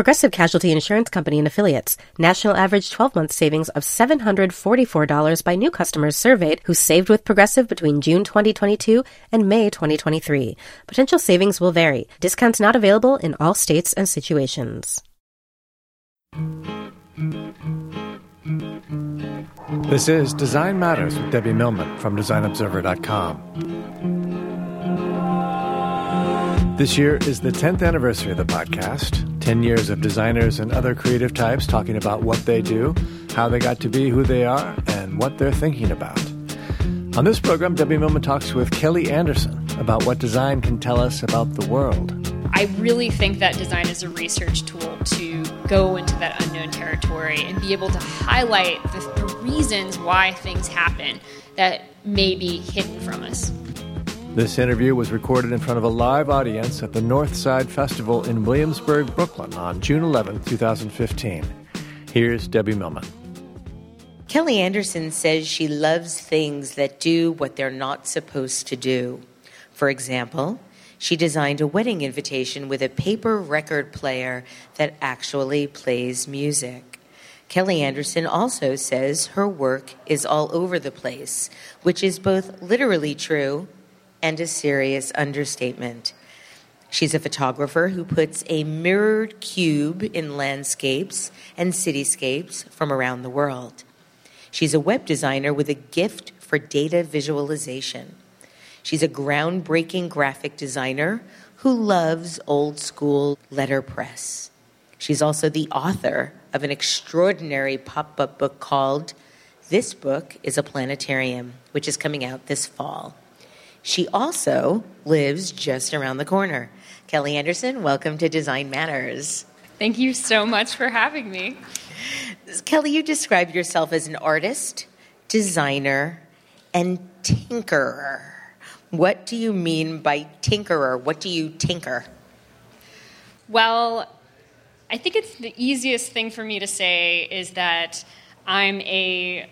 Progressive Casualty Insurance Company and Affiliates. National average 12 month savings of $744 by new customers surveyed who saved with Progressive between June 2022 and May 2023. Potential savings will vary. Discounts not available in all states and situations. This is Design Matters with Debbie Millman from DesignObserver.com. This year is the 10th anniversary of the podcast. 10 years of designers and other creative types talking about what they do, how they got to be who they are, and what they're thinking about. On this program, Debbie Millman talks with Kelli Anderson about what design can tell us about the world. I really think that design is a research tool to go into that unknown territory and be able to highlight the, the reasons why things happen that may be hidden from us. This interview was recorded in front of a live audience at the Northside Festival in Williamsburg, Brooklyn on June 11, 2015. Here's Debbie Millman. Kelli Anderson says she loves things that do what they're not supposed to do. For example, she designed a wedding invitation with a paper record player that actually plays music. Kelli Anderson also says her work is all over the place, which is both literally true and a serious understatement. She's a photographer who puts a mirrored cube in landscapes and cityscapes from around the world. She's a web designer with a gift for data visualization. She's a groundbreaking graphic designer who loves old school letterpress. She's also the author of an extraordinary pop up book called This Book is a Planetarium, which is coming out this fall. She also lives just around the corner. Kelli Anderson, welcome to Design Matters. Thank you so much for having me. Kelli, you describe yourself as an artist, designer, and tinkerer. What do you mean by tinkerer? What do you tinker? Well, I think it's the easiest thing for me to say is that I'm a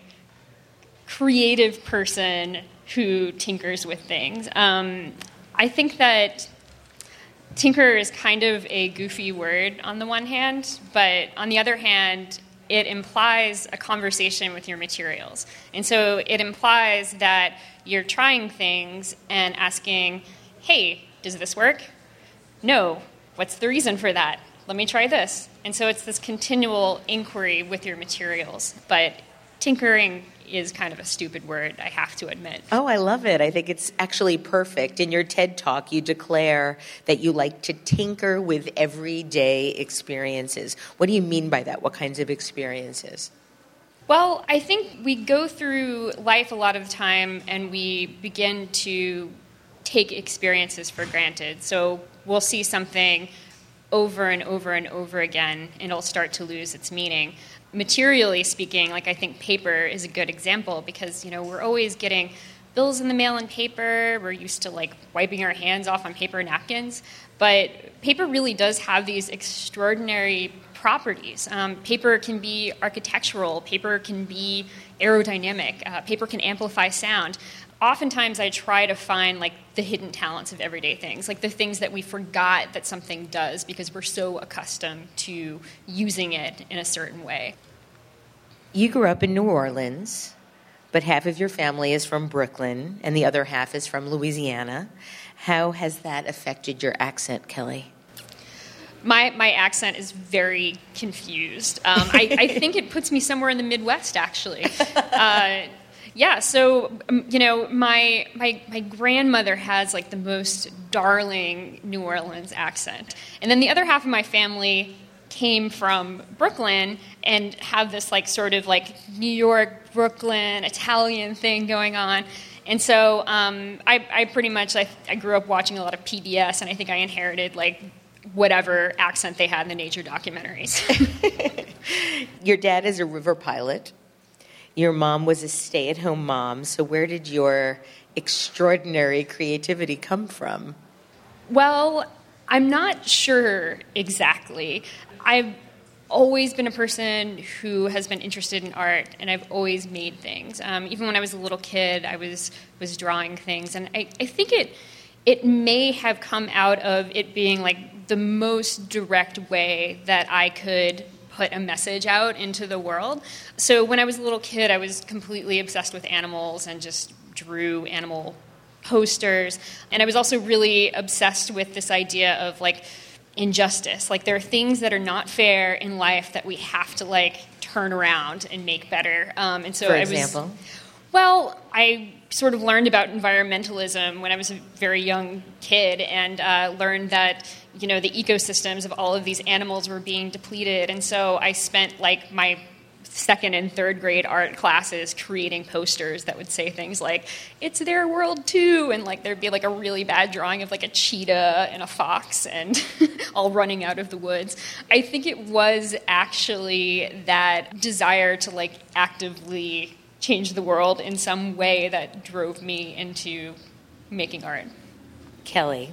creative person who tinkers with things. Um, I think that tinker is kind of a goofy word on the one hand, but on the other hand, it implies a conversation with your materials. And so it implies that you're trying things and asking, hey, does this work? No. What's the reason for that? Let me try this. And so it's this continual inquiry with your materials. But tinkering is kind of a stupid word, I have to admit. Oh, I love it. I think it's actually perfect. In your TED talk, you declare that you like to tinker with everyday experiences. What do you mean by that? What kinds of experiences? Well, I think we go through life a lot of the time and we begin to take experiences for granted. So we'll see something over and over and over again and it'll start to lose its meaning materially speaking, like I think paper is a good example because you know we're always getting bills in the mail and paper. We're used to like wiping our hands off on paper napkins, but paper really does have these extraordinary properties. Um, paper can be architectural. Paper can be aerodynamic. Uh, paper can amplify sound. Oftentimes I try to find like the hidden talents of everyday things, like the things that we forgot that something does because we're so accustomed to using it in a certain way. You grew up in New Orleans, but half of your family is from Brooklyn and the other half is from Louisiana. How has that affected your accent, Kelli? My, my accent is very confused. Um, I, I, think it puts me somewhere in the Midwest, actually. Uh, yeah, so um, you know, my my my grandmother has like the most darling New Orleans accent, and then the other half of my family came from Brooklyn and have this like sort of like New York Brooklyn Italian thing going on. And so um, I, I, pretty much I, I grew up watching a lot of PBS, and I think I inherited like whatever accent they had in the nature documentaries. Your dad is a river pilot. Your mom was a stay at home mom. So, where did your extraordinary creativity come from? Well, I'm not sure exactly. I've always been a person who has been interested in art, and I've always made things. Um, even when I was a little kid, I was was drawing things, and I, I think it it may have come out of it being like the most direct way that I could put a message out into the world. So when I was a little kid, I was completely obsessed with animals and just drew animal posters. And I was also really obsessed with this idea of like injustice. Like there are things that are not fair in life that we have to like turn around and make better. Um, and so For I example? was. Well, I sort of learned about environmentalism when I was a very young kid, and uh, learned that you know the ecosystems of all of these animals were being depleted, and so I spent like my second and third grade art classes creating posters that would say things like it's their world too and like there'd be like a really bad drawing of like a cheetah and a fox and all running out of the woods i think it was actually that desire to like actively change the world in some way that drove me into making art. Kelli,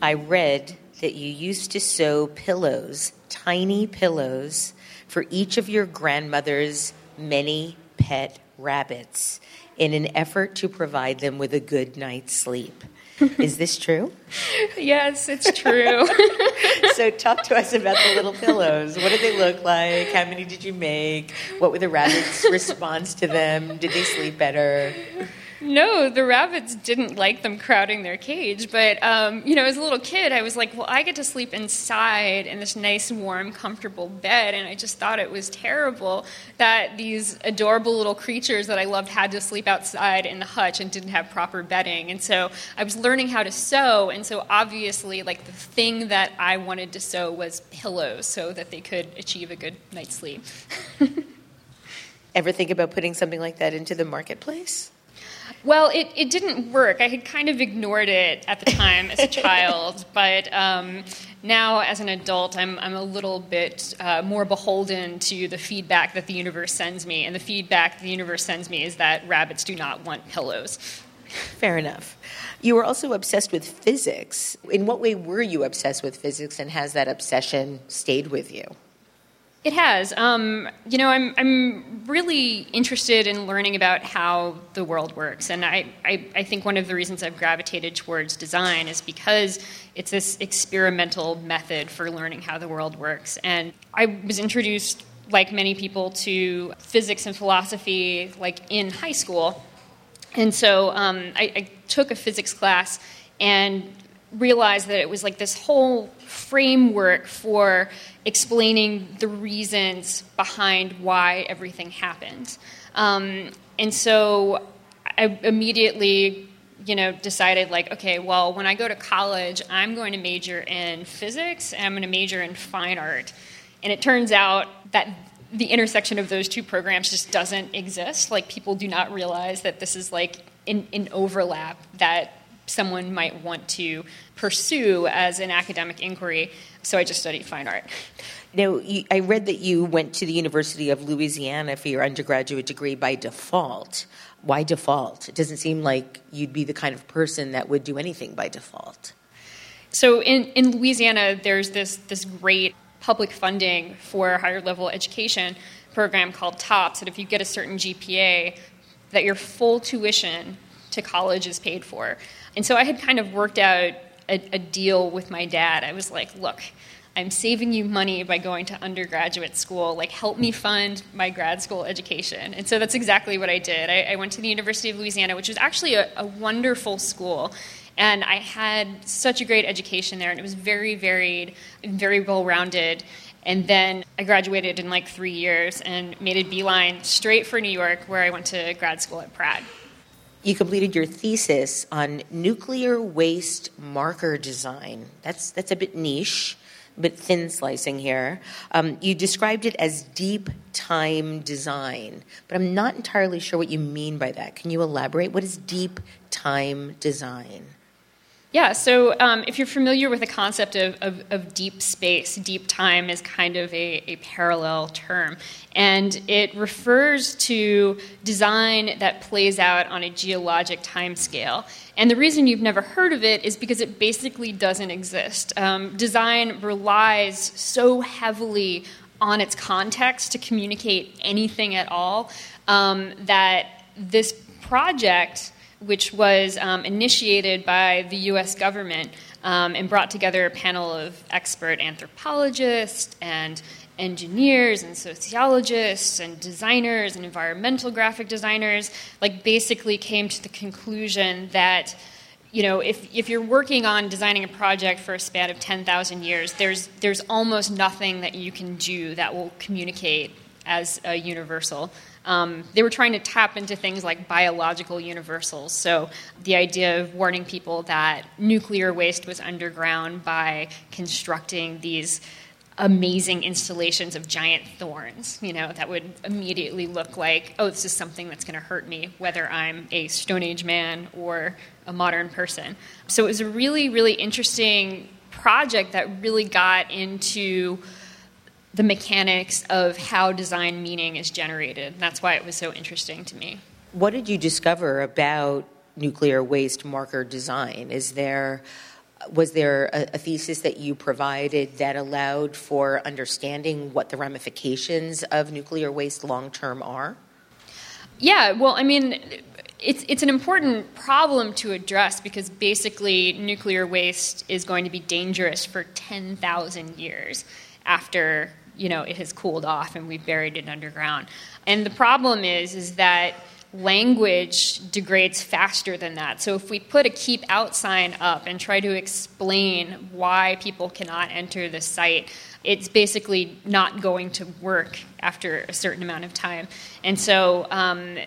I read that you used to sew pillows, tiny pillows, for each of your grandmother's many pet rabbits in an effort to provide them with a good night's sleep. Is this true? yes, it's true. so, talk to us about the little pillows. What did they look like? How many did you make? What were the rabbits' response to them? Did they sleep better? No, the rabbits didn't like them crowding their cage. But, um, you know, as a little kid, I was like, well, I get to sleep inside in this nice, warm, comfortable bed. And I just thought it was terrible that these adorable little creatures that I loved had to sleep outside in the hutch and didn't have proper bedding. And so I was learning how to sew. And so obviously, like, the thing that I wanted to sew was pillows so that they could achieve a good night's sleep. Ever think about putting something like that into the marketplace? Well, it, it didn't work. I had kind of ignored it at the time as a child, but um, now as an adult, I'm, I'm a little bit uh, more beholden to the feedback that the universe sends me. And the feedback the universe sends me is that rabbits do not want pillows. Fair enough. You were also obsessed with physics. In what way were you obsessed with physics, and has that obsession stayed with you? It has. Um, you know, I'm, I'm really interested in learning about how the world works. And I, I, I, think one of the reasons I've gravitated towards design is because it's this experimental method for learning how the world works. And I was introduced, like many people, to physics and philosophy like in high school. And so um, I, I took a physics class and realized that it was like this whole framework for explaining the reasons behind why everything happened. Um, and so I immediately, you know, decided like, okay, well, when I go to college, I'm going to major in physics and I'm going to major in fine art. And it turns out that the intersection of those two programs just doesn't exist. Like people do not realize that this is like an, an overlap that someone might want to pursue as an academic inquiry. So I just studied fine art. Now, you, I read that you went to the University of Louisiana for your undergraduate degree by default. Why default? It doesn't seem like you'd be the kind of person that would do anything by default. So in, in Louisiana, there's this, this great public funding for higher level education program called TOPS that if you get a certain GPA, that your full tuition to college is paid for. And so I had kind of worked out a, a deal with my dad. I was like, look, I'm saving you money by going to undergraduate school. Like, help me fund my grad school education. And so that's exactly what I did. I, I went to the University of Louisiana, which was actually a, a, wonderful school. And I had such a great education there, and it was very varied and very well rounded. And then I graduated in like three years and made a beeline straight for New York, where I went to grad school at Pratt. You completed your thesis on nuclear waste marker design. That's, that's a bit niche but thin slicing here. Um, you described it as deep time design, but I'm not entirely sure what you mean by that. Can you elaborate? What is deep time design? Yeah, so um, if you're familiar with the concept of, of, of, deep space, deep time is kind of a, a, parallel term. And it refers to design that plays out on a geologic time scale. And the reason you've never heard of it is because it basically doesn't exist. Um, design relies so heavily on its context to communicate anything at all um, that this project which was um, initiated by the US government um, and brought together a panel of expert anthropologists and engineers and sociologists and designers and environmental graphic designers like basically came to the conclusion that you know if, if you're working on designing a project for a span of 10,000 years there's there's almost nothing that you can do that will communicate as a universal um, they were trying to tap into things like biological universals. So, the idea of warning people that nuclear waste was underground by constructing these amazing installations of giant thorns, you know, that would immediately look like, oh, this is something that's going to hurt me, whether I'm a Stone Age man or a modern person. So, it was a really, really interesting project that really got into the mechanics of how design meaning is generated. That's why it was so interesting to me. What did you discover about nuclear waste marker design? Is there was there a, a, thesis that you provided that allowed for understanding what the ramifications of nuclear waste long term are? Yeah, well, I mean, it's, it's an important problem to address because basically nuclear waste is going to be dangerous for 10,000 years after you know it has cooled off and we've buried it underground. And the problem is is that language degrades faster than that. So if we put a keep out sign up and try to explain why people cannot enter the site, it's basically not going to work after a certain amount of time. And so um,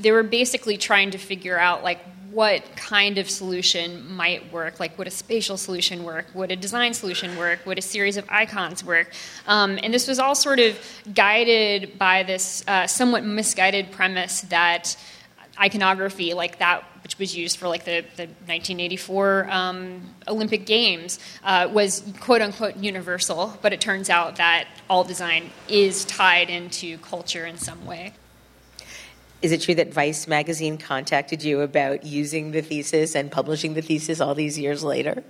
they were basically trying to figure out like what kind of solution might work. Like, would a spatial solution work? Would a design solution work? Would a series of icons work? Um, and this was all sort of guided by this uh, somewhat misguided premise that iconography, like that which was used for like the, the 1984 um, Olympic Games, uh, was quote unquote universal. But it turns out that all design is tied into culture in some way. Is it true that Vice magazine contacted you about using the thesis and publishing the thesis all these years later?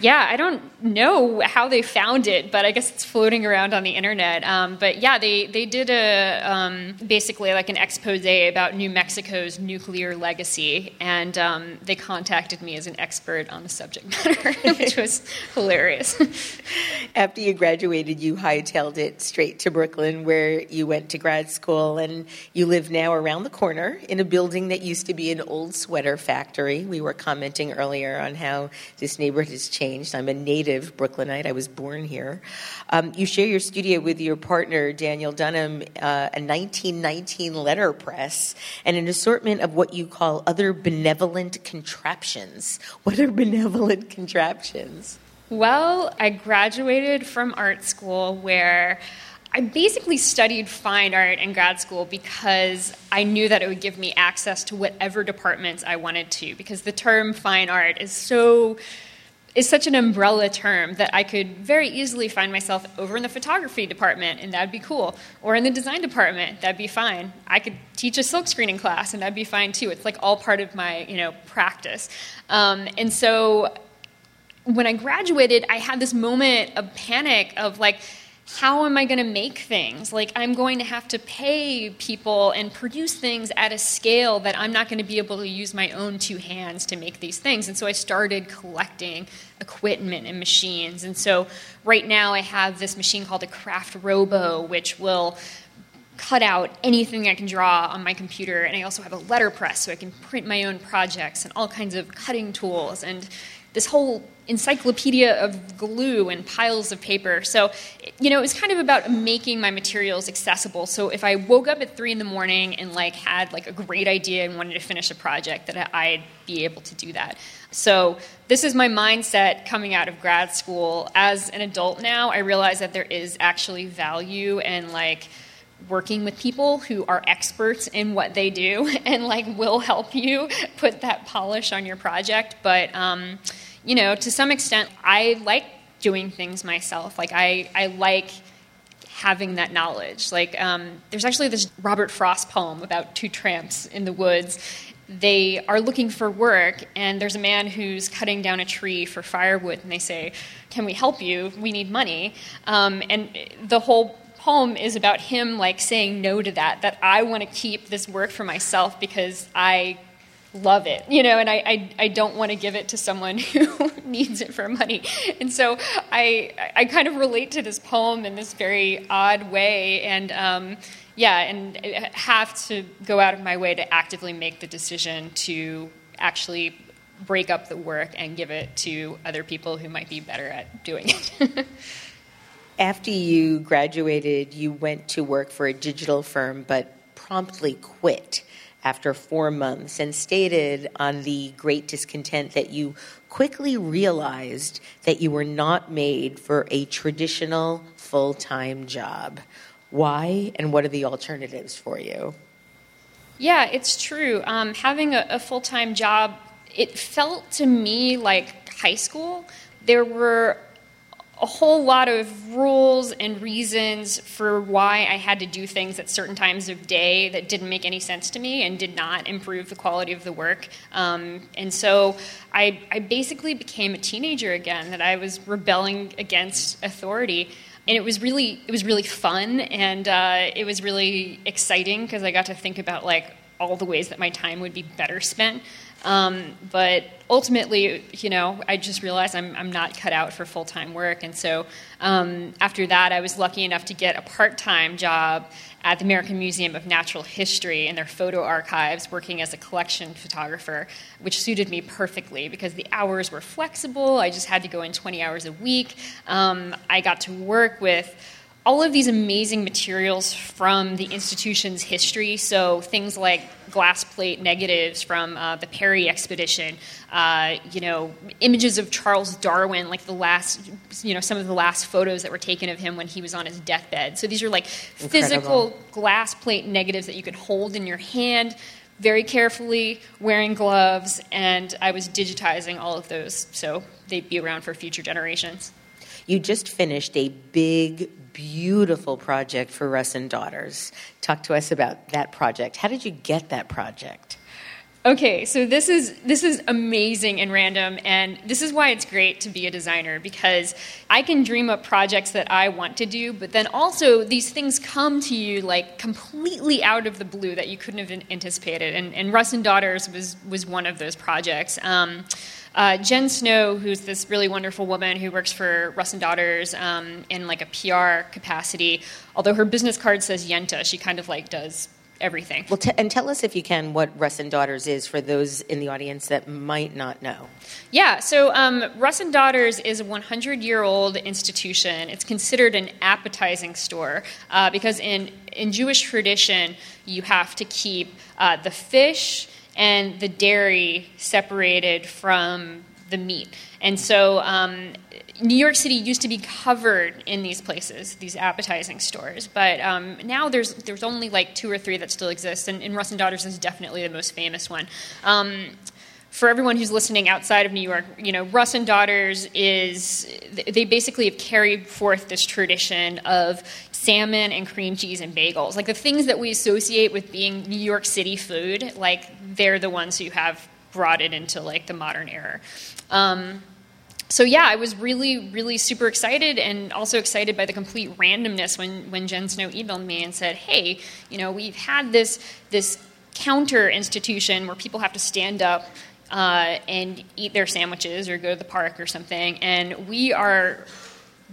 Yeah, I don't know how they found it, but I guess it's floating around on the internet. Um, but yeah, they, they did a um, basically like an expose about New Mexico's nuclear legacy, and um, they contacted me as an expert on the subject matter, which was hilarious. After you graduated, you hightailed it straight to Brooklyn, where you went to grad school, and you live now around the corner in a building that used to be an old sweater factory. We were commenting earlier on how this neighborhood has changed. I'm a native Brooklynite. I was born here. Um, you share your studio with your partner, Daniel Dunham, uh, a 1919 letterpress, and an assortment of what you call other benevolent contraptions. What are benevolent contraptions? Well, I graduated from art school where I basically studied fine art in grad school because I knew that it would give me access to whatever departments I wanted to, because the term fine art is so is such an umbrella term that I could very easily find myself over in the photography department, and that'd be cool. Or in the design department, that'd be fine. I could teach a silk screening class, and that'd be fine too. It's like all part of my, you know, practice. Um, and so when I graduated, I had this moment of panic of like, how am I going to make things? Like, I'm going to have to pay people and produce things at a scale that I'm not going to be able to use my own two hands to make these things. And so I started collecting equipment and machines. And so right now I have this machine called a Craft Robo, which will cut out anything I can draw on my computer. And I also have a letterpress so I can print my own projects and all kinds of cutting tools and this whole encyclopedia of glue and piles of paper. So, you know, it was kind of about making my materials accessible. So if I woke up at three in the morning and like had like a great idea and wanted to finish a project, that I'd be able to do that. So this is my mindset coming out of grad school. As an adult now, I realize that there is actually value and like working with people who are experts in what they do and like will help you put that polish on your project. But um, you know to some extent i like doing things myself. Like i, I like having that knowledge. Like um, there's actually this robert frost poem about two tramps in the woods. They are looking for work and there's a man who's cutting down a tree for firewood and they say can we help you? We need money. Um, and the whole poem is about him like saying no to that that i want to keep this work for myself because i love it you know and i i, I don't want to give it to someone who needs it for money. And so i i kind of relate to this poem in this very odd way and um, yeah and have to go out of my way to actively make the decision to actually break up the work and give it to other people who might be better at doing it After you graduated, you went to work for a digital firm, but promptly quit after four months and stated on the great discontent that you quickly realized that you were not made for a traditional full time job. Why, and what are the alternatives for you? Yeah, it's true. Um, having a, a full time job, it felt to me like high school. There were a whole lot of rules and reasons for why I had to do things at certain times of day that didn't make any sense to me and did not improve the quality of the work. Um, and so I, I basically became a teenager again, that I was rebelling against authority and it was really it was really fun and uh, it was really exciting because I got to think about like all the ways that my time would be better spent. Um, but ultimately, you know, I just realized I'm, I'm not cut out for full time work. And so um, after that, I was lucky enough to get a part time job at the American Museum of Natural History in their photo archives, working as a collection photographer, which suited me perfectly because the hours were flexible. I just had to go in 20 hours a week. Um, I got to work with all of these amazing materials from the institution's history. So things like glass plate negatives from uh, the Perry expedition, uh, you know, images of Charles Darwin, like the last, you know, some of the last photos that were taken of him when he was on his deathbed. So these are like Incredible. physical glass plate negatives that you could hold in your hand very carefully, wearing gloves, and I was digitizing all of those so they'd be around for future generations. You just finished a big, beautiful project for Russ and Daughters. Talk to us about that project. How did you get that project? Okay, so this is this is amazing and random and this is why it's great to be a designer because I can dream up projects that I want to do, but then also these things come to you like completely out of the blue that you couldn't have anticipated. And, and Russ and Daughters was was one of those projects. Um, uh, Jen Snow, who's this really wonderful woman who works for Russ and Daughters um, in like a PR capacity, although her business card says Yenta, she kind of like does everything. Well, t- and tell us if you can what Russ and Daughters is for those in the audience that might not know. Yeah, so um, Russ and Daughters is a 100 year old institution. It's considered an appetizing store uh, because in in Jewish tradition you have to keep uh, the fish and the dairy separated from the meat. And so um, New York City used to be covered in these places, these appetizing stores, but um, now there's there's only like two or three that still exist, and, and Russ and Daughters is definitely the most famous one. Um, for everyone who's listening outside of New York, you know, Russ and Daughters is they basically have carried forth this tradition of salmon and cream cheese and bagels. Like the things that we associate with being New York City food, like they're the ones who have brought it into like the modern era. Um, so yeah, I was really, really super excited and also excited by the complete randomness when, when Jen Snow emailed me and said, hey, you know, we've had this, this counter institution where people have to stand up uh, and eat their sandwiches or go to the park or something, and we are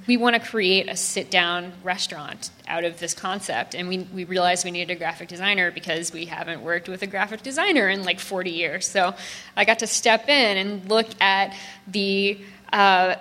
we want to create a sit down restaurant out of this concept. And we, we realized we needed a graphic designer because we haven't worked with a graphic designer in like 40 years. So I got to step in and look at the uh,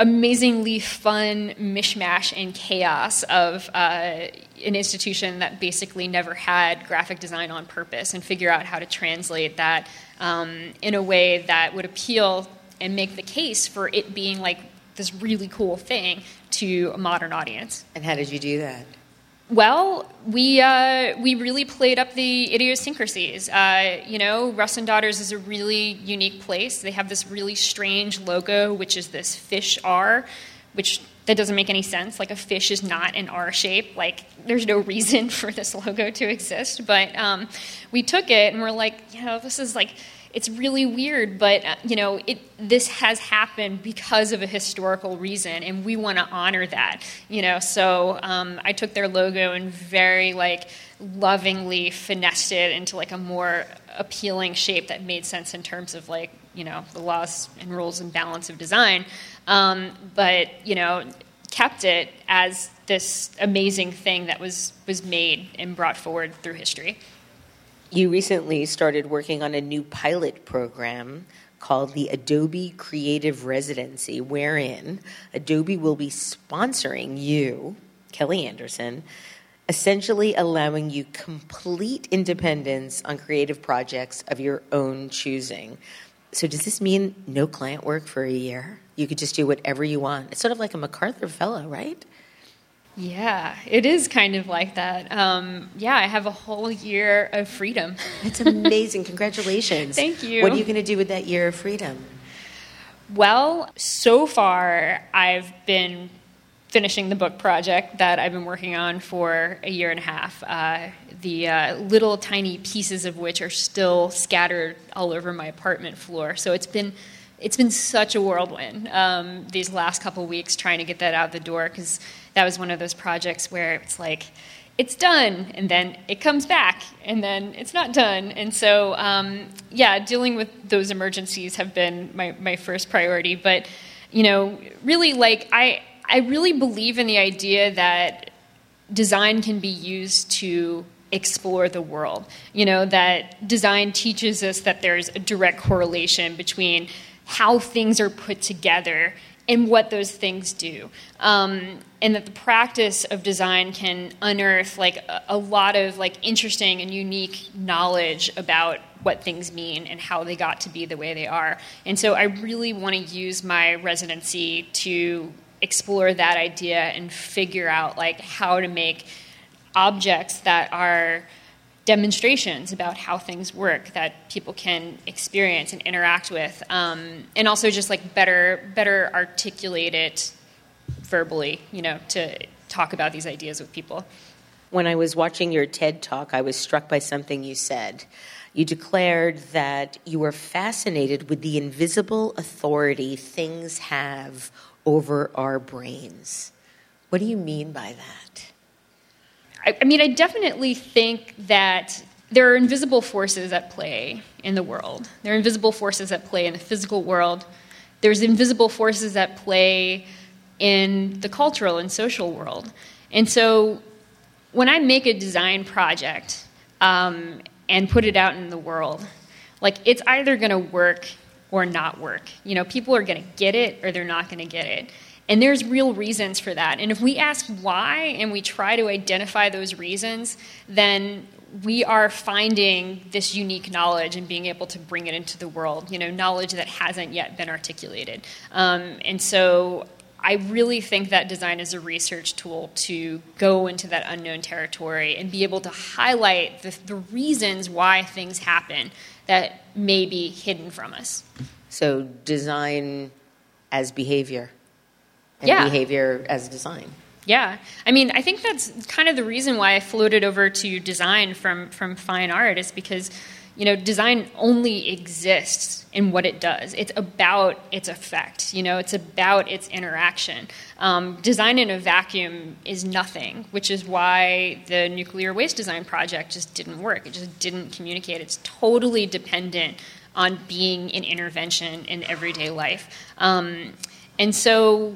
amazingly fun mishmash and chaos of uh, an institution that basically never had graphic design on purpose and figure out how to translate that um, in a way that would appeal and make the case for it being like this really cool thing to a modern audience. And how did you do that? Well, we uh, we really played up the idiosyncrasies. Uh, you know, Russ and Daughters is a really unique place. They have this really strange logo, which is this fish R, which that doesn't make any sense. Like a fish is not an R shape. Like there's no reason for this logo to exist. But um, we took it and we're like, you know, this is like it's really weird, but uh, you know, it, this has happened because of a historical reason, and we want to honor that. You know, so um, I took their logo and very like lovingly finessed it into like a more appealing shape that made sense in terms of like you know the laws and rules and balance of design. Um, but you know, kept it as this amazing thing that was was made and brought forward through history. You recently started working on a new pilot program called the Adobe Creative Residency, wherein Adobe will be sponsoring you, Kelli Anderson, essentially allowing you complete independence on creative projects of your own choosing. So, does this mean no client work for a year? You could just do whatever you want. It's sort of like a MacArthur Fellow, right? Yeah, it is kind of like that. Um, yeah, I have a whole year of freedom. It's amazing. Congratulations. Thank you. What are you going to do with that year of freedom? Well, so far, I've been finishing the book project that I've been working on for a year and a half. Uh, the uh, little tiny pieces of which are still scattered all over my apartment floor. So it's been it's been such a whirlwind um, these last couple weeks trying to get that out the door because that was one of those projects where it's like it's done and then it comes back and then it's not done. And so um, yeah dealing with those emergencies have been my, my first priority. But you know really like i i really believe in the idea that design can be used to explore the world. You know that design teaches us that there's a direct correlation between how things are put together and what those things do. Um, and that the practice of design can unearth like a, a, lot of like interesting and unique knowledge about what things mean and how they got to be the way they are. And so I really want to use my residency to explore that idea and figure out like how to make objects that are demonstrations about how things work that people can experience and interact with, um, and also just like better better articulate it verbally, you know, to talk about these ideas with people. When I was watching your TED talk, I was struck by something you said. You declared that you were fascinated with the invisible authority things have over our brains. What do you mean by that? I, I mean, I definitely think that there are invisible forces at play in the world. There are invisible forces at play in the physical world. There's invisible forces at play in the cultural and social world. And so when I make a design project um, and put it out in the world, like it's either going to work or not work. You know, people are going to get it or they're not going to get it. And there's real reasons for that. And if we ask why and we try to identify those reasons, then we are finding this unique knowledge and being able to bring it into the world, you know, knowledge that hasn't yet been articulated. Um, and so I really think that design is a research tool to go into that unknown territory and be able to highlight the, the reasons why things happen that may be hidden from us. So, design as behavior and yeah. behavior as design. Yeah, I mean, I think that's kind of the reason why I floated over to design from from fine art is because, you know, design only exists in what it does. It's about its effect. You know, it's about its interaction. Um, design in a vacuum is nothing, which is why the nuclear waste design project just didn't work. It just didn't communicate. It's totally dependent on being an intervention in everyday life. Um, and so,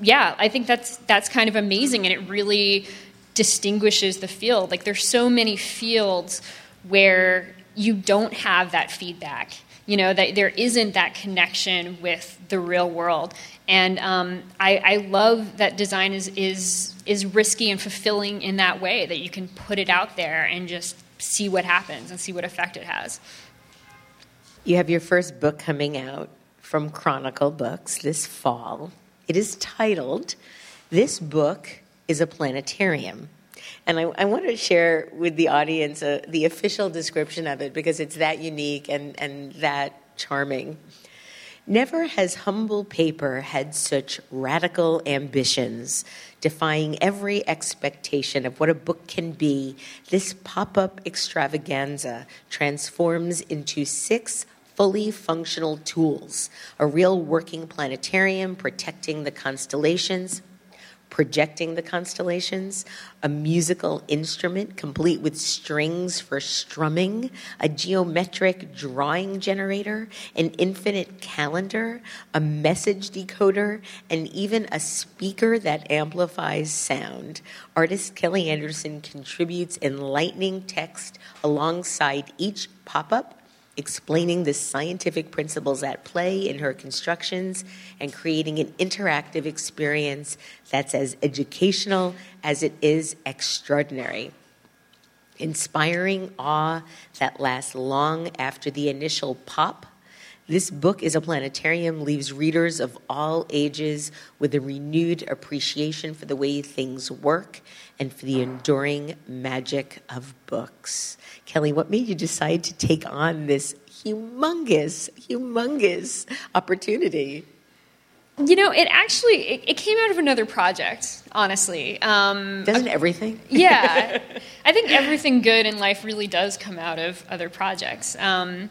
yeah, I think that's that's kind of amazing, and it really distinguishes the field. Like, there's so many fields where you don't have that feedback. You know that there isn't that connection with the real world, and um, I, I, love that design is is is risky and fulfilling in that way that you can put it out there and just see what happens and see what effect it has. You have your first book coming out from Chronicle Books this fall. It is titled "This Book Is a Planetarium." And I, I want to share with the audience uh, the official description of it because it's that unique and, and that charming. Never has humble paper had such radical ambitions, defying every expectation of what a book can be. This pop up extravaganza transforms into six fully functional tools. A real working planetarium protecting the constellations, projecting the constellations, a musical instrument complete with strings for strumming, a geometric drawing generator, an infinite calendar, a message decoder, and even a speaker that amplifies sound. Artist Kelli Anderson contributes enlightening text alongside each pop up explaining the scientific principles at play in her constructions and creating an interactive experience that's as educational as it is extraordinary. Inspiring awe that lasts long after the initial pop. This book is a planetarium leaves readers of all ages with a renewed appreciation for the way things work and for the enduring magic of books. Kelli, what made you decide to take on this humongous, humongous opportunity? You know, it actually it, it, came out of another project. Honestly, um, doesn't everything? yeah, I think everything good in life really does come out of other projects. Um,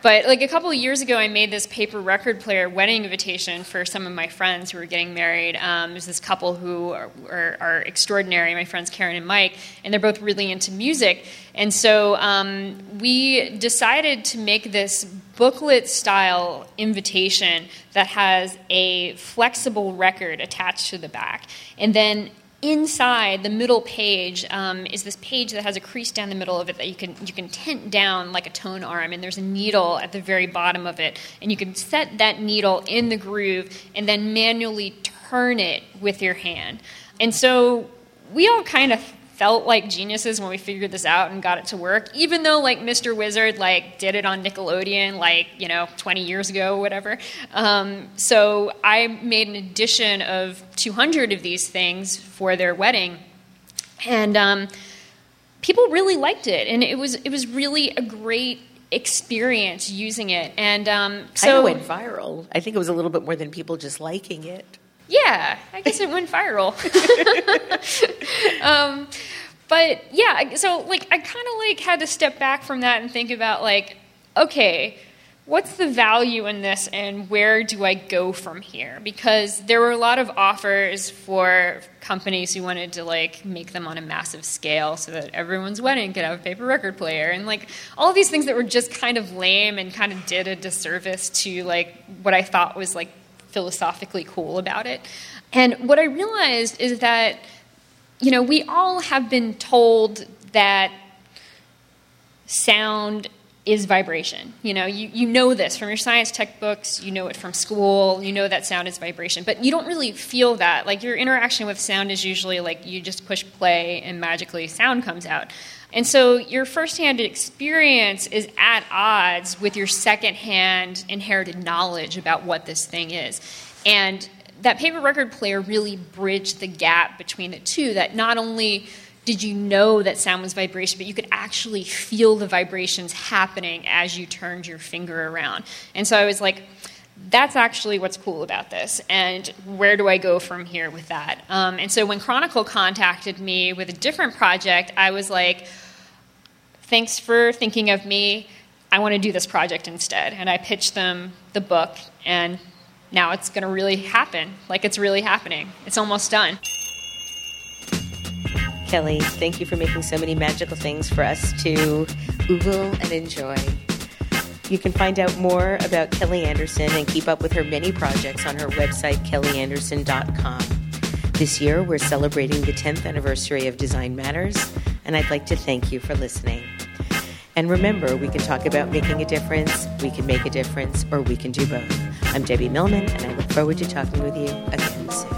but like a couple of years ago, I made this paper record player wedding invitation for some of my friends who were getting married. Um, there's this couple who are, are, are, extraordinary, my friends Karen and Mike, and they're both really into music. And so um, we decided to make this booklet style invitation that has a flexible record attached to the back. And then inside the middle page um, is this page that has a crease down the middle of it that you can you can tint down like a tone arm and there's a needle at the very bottom of it and you can set that needle in the groove and then manually turn it with your hand and so we all kind of felt like geniuses when we figured this out and got it to work even though like mr wizard like did it on nickelodeon like you know 20 years ago or whatever. Um, so i made an edition of 200 of these things for their wedding. And um, people really liked it. And it was it was really a great experience using it. And um, so it went viral. I think it was a little bit more than people just liking it yeah, I guess it went viral. um, but yeah, so like I kind of like had to step back from that and think about like, okay, what's the value in this and where do I go from here? Because there were a lot of offers for companies who wanted to like make them on a massive scale so that everyone's wedding could have a paper record player and like all these things that were just kind of lame and kind of did a disservice to like what I thought was like philosophically cool about it. And what I realized is that, you know, we all have been told that sound is vibration. You know, you, you know this from your science textbooks, you know it from school, you know that sound is vibration, but you don't really feel that. Like your interaction with sound is usually like you just push play and magically sound comes out. And so your firsthand experience is at odds with your secondhand inherited knowledge about what this thing is. And that paper record player really bridged the gap between the two, that not only did you know that sound was vibration, but you could actually feel the vibrations happening as you turned your finger around. And so I was like, that's actually what's cool about this. And where do I go from here with that? Um, and so when Chronicle contacted me with a different project, I was like, thanks for thinking of me. I want to do this project instead. And I pitched them the book, and now it's going to really happen. Like it's really happening. It's almost done. Kelli, thank you for making so many magical things for us to oogle and enjoy. You can find out more about Kelli Anderson and keep up with her many projects on her website, kellianderson.com. This year, we're celebrating the 10th anniversary of Design Matters, and I'd like to thank you for listening. And remember, we can talk about making a difference, we can make a difference, or we can do both. I'm Debbie Millman, and I look forward to talking with you again soon.